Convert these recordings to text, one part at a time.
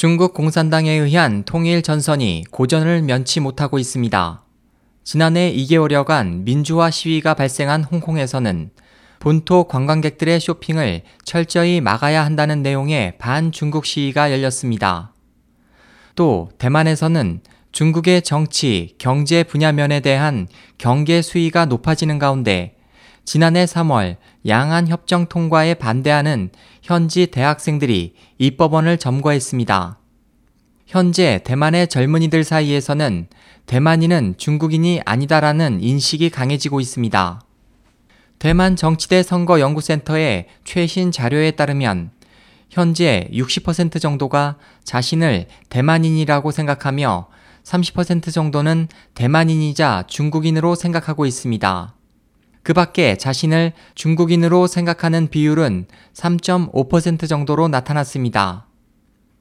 중국 공산당에 의한 통일 전선이 고전을 면치 못하고 있습니다. 지난해 2개월여간 민주화 시위가 발생한 홍콩에서는 본토 관광객들의 쇼핑을 철저히 막아야 한다는 내용의 반중국 시위가 열렸습니다. 또 대만에서는 중국의 정치, 경제 분야면에 대한 경계 수위가 높아지는 가운데 지난해 3월 양안 협정 통과에 반대하는 현지 대학생들이 입법원을 점거했습니다. 현재 대만의 젊은이들 사이에서는 대만인은 중국인이 아니다라는 인식이 강해지고 있습니다. 대만 정치대 선거연구센터의 최신 자료에 따르면 현재 60% 정도가 자신을 대만인이라고 생각하며 30% 정도는 대만인이자 중국인으로 생각하고 있습니다. 그 밖에 자신을 중국인으로 생각하는 비율은 3.5% 정도로 나타났습니다.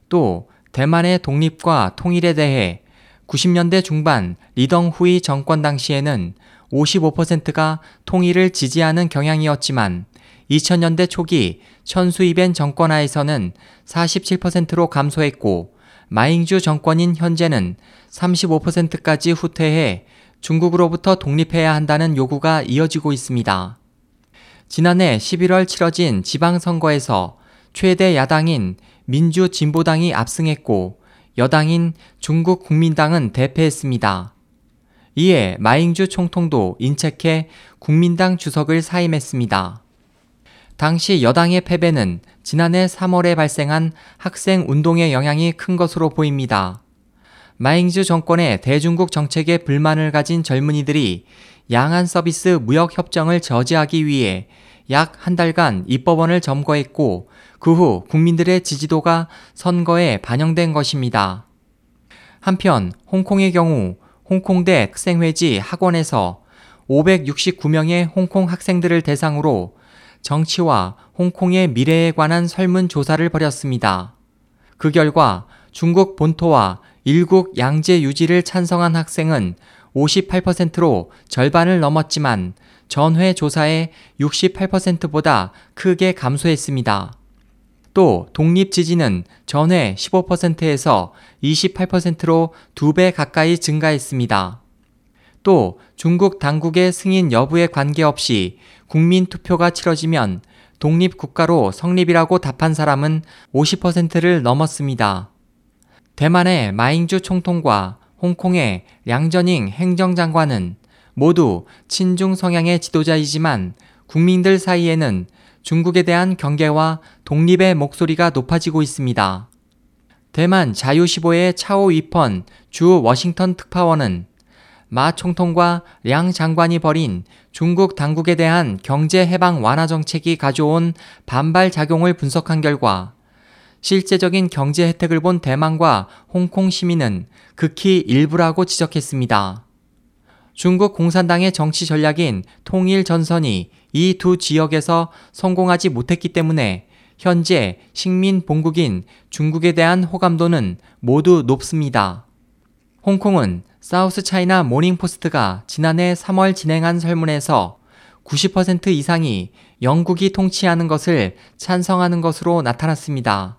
또 대만의 독립과 통일에 대해 90년대 중반 리덩 후이 정권 당시에는 55%가 통일을 지지하는 경향이었지만 2000년대 초기 천수이벤 정권 하에서는 47%로 감소했고 마잉주 정권인 현재는 35%까지 후퇴해 중국으로부터 독립해야 한다는 요구가 이어지고 있습니다. 지난해 11월 치러진 지방선거에서 최대 야당인 민주진보당이 압승했고 여당인 중국 국민당은 대패했습니다. 이에 마잉주 총통도 인책해 국민당 주석을 사임했습니다. 당시 여당의 패배는 지난해 3월에 발생한 학생 운동의 영향이 큰 것으로 보입니다. 마잉즈 정권의 대중국 정책에 불만을 가진 젊은이들이 양안 서비스 무역 협정을 저지하기 위해 약 한 달간 입법원을 점거했고 그 후 국민들의 지지도가 선거에 반영된 것입니다. 한편 홍콩의 경우 홍콩대 학생회지 학원에서 569명의 홍콩 학생들을 대상으로 정치와 홍콩의 미래에 관한 설문조사를 벌였습니다. 그 결과 중국 본토와 일국 양제 유지를 찬성한 학생은 58%로 절반을 넘었지만 전회 조사의 68%보다 크게 감소했습니다. 또 독립 지지는 전회 15%에서 28%로 2배 가까이 증가했습니다. 또 중국 당국의 승인 여부에 관계없이 국민 투표가 치러지면 독립국가로 성립이라고 답한 사람은 50%를 넘었습니다. 대만의 마잉주 총통과 홍콩의 량저닝 행정장관은 모두 친중 성향의 지도자이지만 국민들 사이에는 중국에 대한 경계와 독립의 목소리가 높아지고 있습니다. 대만 자유시보의 차오 위펀 주 워싱턴 특파원은 마 총통과 량 장관이 벌인 중국 당국에 대한 경제 해방 완화 정책이 가져온 반발 작용을 분석한 결과 실제적인 경제 혜택을 본 대만과 홍콩 시민은 극히 일부라고 지적했습니다. 중국 공산당의 정치 전략인 통일 전선이 이 두 지역에서 성공하지 못했기 때문에 현재 식민 본국인 중국에 대한 호감도는 모두 높습니다. 홍콩은 사우스 차이나 모닝포스트가 지난해 3월 진행한 설문에서 90% 이상이 영국이 통치하는 것을 찬성하는 것으로 나타났습니다.